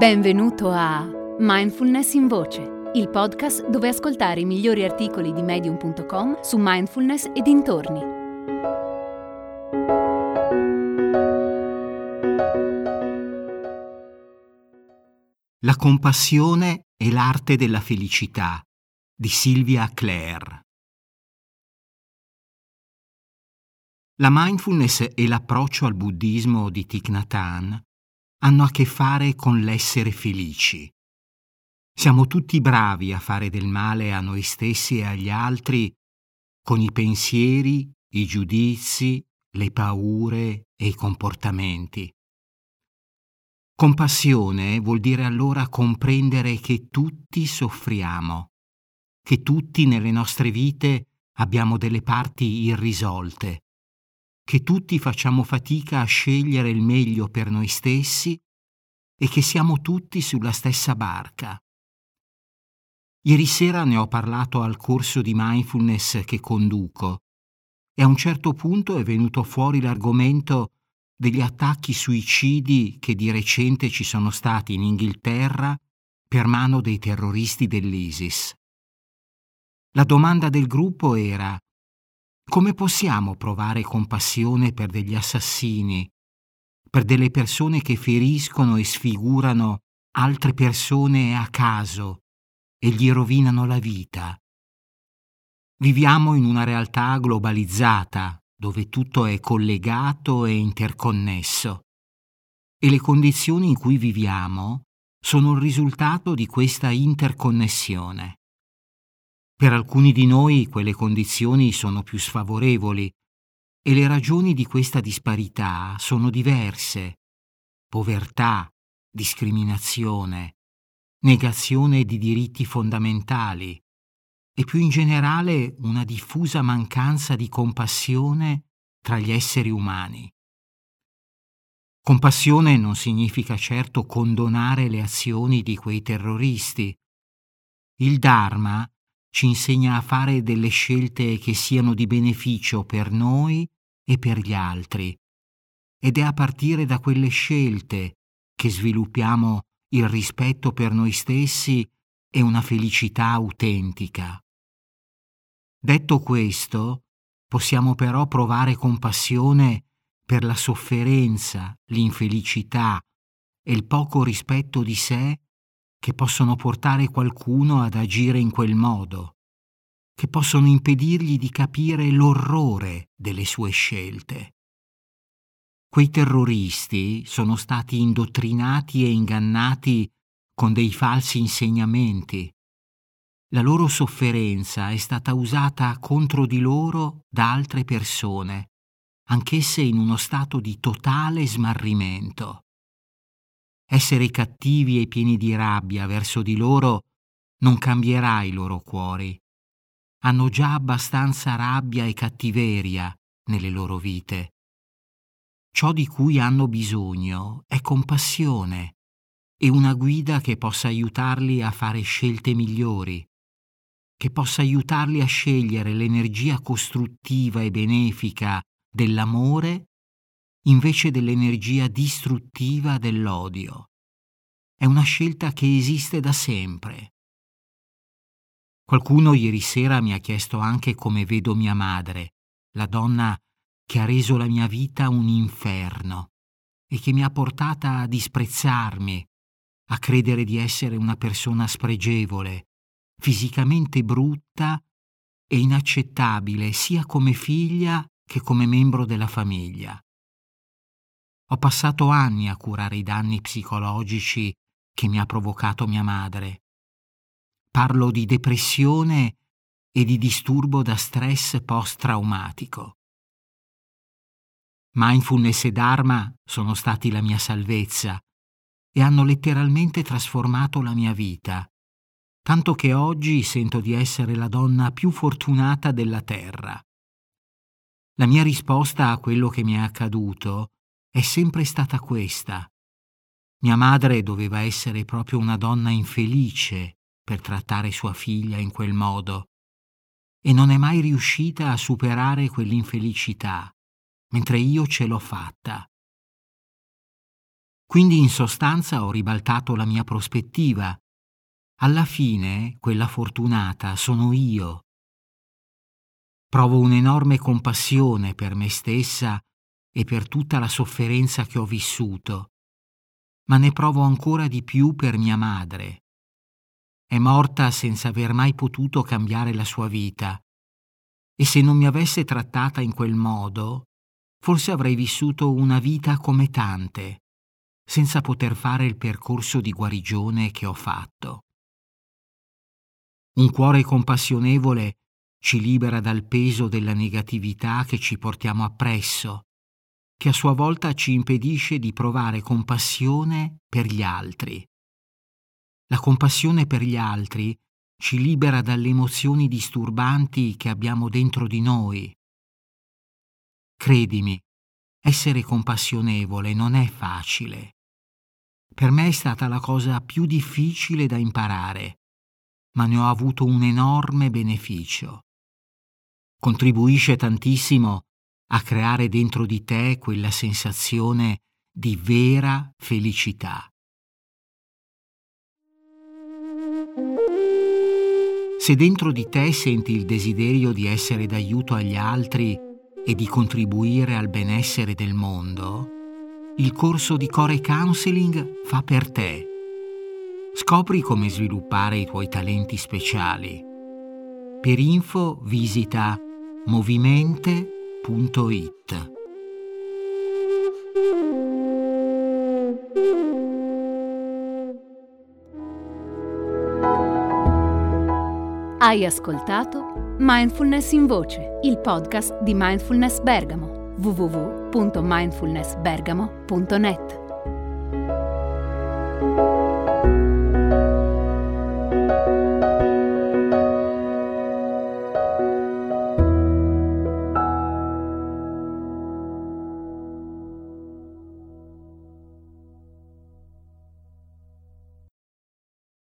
Benvenuto a Mindfulness in Voce, il podcast dove ascoltare i migliori articoli di medium.com su mindfulness e dintorni. La compassione e l'arte della felicità di Silvia Clare. La mindfulness e l'approccio al buddismo di Thich Nhat Hanh hanno a che fare con l'essere felici. Siamo tutti bravi a fare del male a noi stessi e agli altri con i pensieri, i giudizi, le paure e i comportamenti. Compassione vuol dire allora comprendere che tutti soffriamo, che tutti nelle nostre vite abbiamo delle parti irrisolte, che tutti facciamo fatica a scegliere il meglio per noi stessi e che siamo tutti sulla stessa barca. Ieri sera ne ho parlato al corso di mindfulness che conduco e a un certo punto è venuto fuori l'argomento degli attacchi suicidi che di recente ci sono stati in Inghilterra per mano dei terroristi dell'ISIS. La domanda del gruppo era come possiamo provare compassione per degli assassini, per delle persone che feriscono e sfigurano altre persone a caso e gli rovinano la vita? Viviamo in una realtà globalizzata dove tutto è collegato e interconnesso e le condizioni in cui viviamo sono il risultato di questa interconnessione. Per alcuni di noi quelle condizioni sono più sfavorevoli e le ragioni di questa disparità sono diverse. Povertà, discriminazione, negazione di diritti fondamentali e più in generale una diffusa mancanza di compassione tra gli esseri umani. Compassione non significa certo condonare le azioni di quei terroristi. Il Dharma ci insegna a fare delle scelte che siano di beneficio per noi e per gli altri. Ed è a partire da quelle scelte che sviluppiamo il rispetto per noi stessi e una felicità autentica. Detto questo, possiamo però provare compassione per la sofferenza, l'infelicità e il poco rispetto di sé che possono portare qualcuno ad agire in quel modo, che possono impedirgli di capire l'orrore delle sue scelte. Quei terroristi sono stati indottrinati e ingannati con dei falsi insegnamenti. La loro sofferenza è stata usata contro di loro da altre persone, anch'esse in uno stato di totale smarrimento. Essere cattivi e pieni di rabbia verso di loro non cambierà i loro cuori. Hanno già abbastanza rabbia e cattiveria nelle loro vite. Ciò di cui hanno bisogno è compassione e una guida che possa aiutarli a fare scelte migliori, che possa aiutarli a scegliere l'energia costruttiva e benefica dell'amore invece dell'energia distruttiva dell'odio. È una scelta che esiste da sempre. Qualcuno ieri sera mi ha chiesto anche come vedo mia madre, la donna che ha reso la mia vita un inferno e che mi ha portata a disprezzarmi, a credere di essere una persona spregevole, fisicamente brutta e inaccettabile sia come figlia che come membro della famiglia. Ho passato anni a curare i danni psicologici che mi ha provocato mia madre. Parlo di depressione e di disturbo da stress post-traumatico. Mindfulness e Dharma sono stati la mia salvezza e hanno letteralmente trasformato la mia vita, tanto che oggi sento di essere la donna più fortunata della Terra. La mia risposta a quello che mi è accaduto è sempre stata questa. Mia madre doveva essere proprio una donna infelice per trattare sua figlia in quel modo e non è mai riuscita a superare quell'infelicità, mentre io ce l'ho fatta. Quindi in sostanza ho ribaltato la mia prospettiva. Alla fine, quella fortunata sono io. Provo un'enorme compassione per me stessa e per tutta la sofferenza che ho vissuto, ma ne provo ancora di più per mia madre. È morta senza aver mai potuto cambiare la sua vita, e se non mi avesse trattata in quel modo, forse avrei vissuto una vita come tante senza poter fare il percorso di guarigione che ho fatto. Un cuore compassionevole ci libera dal peso della negatività che ci portiamo appresso, che a sua volta ci impedisce di provare compassione per gli altri. La compassione per gli altri ci libera dalle emozioni disturbanti che abbiamo dentro di noi. Credimi, essere compassionevole non è facile. Per me è stata la cosa più difficile da imparare, ma ne ho avuto un enorme beneficio. Contribuisce tantissimo a creare dentro di te quella sensazione di vera felicità. Se dentro di te senti il desiderio di essere d'aiuto agli altri e di contribuire al benessere del mondo, il corso di Core Counseling fa per te. Scopri come sviluppare i tuoi talenti speciali. Per info visita movimente.it. Hai ascoltato Mindfulness in Voce, il podcast di Mindfulness Bergamo www.mindfulnessbergamo.net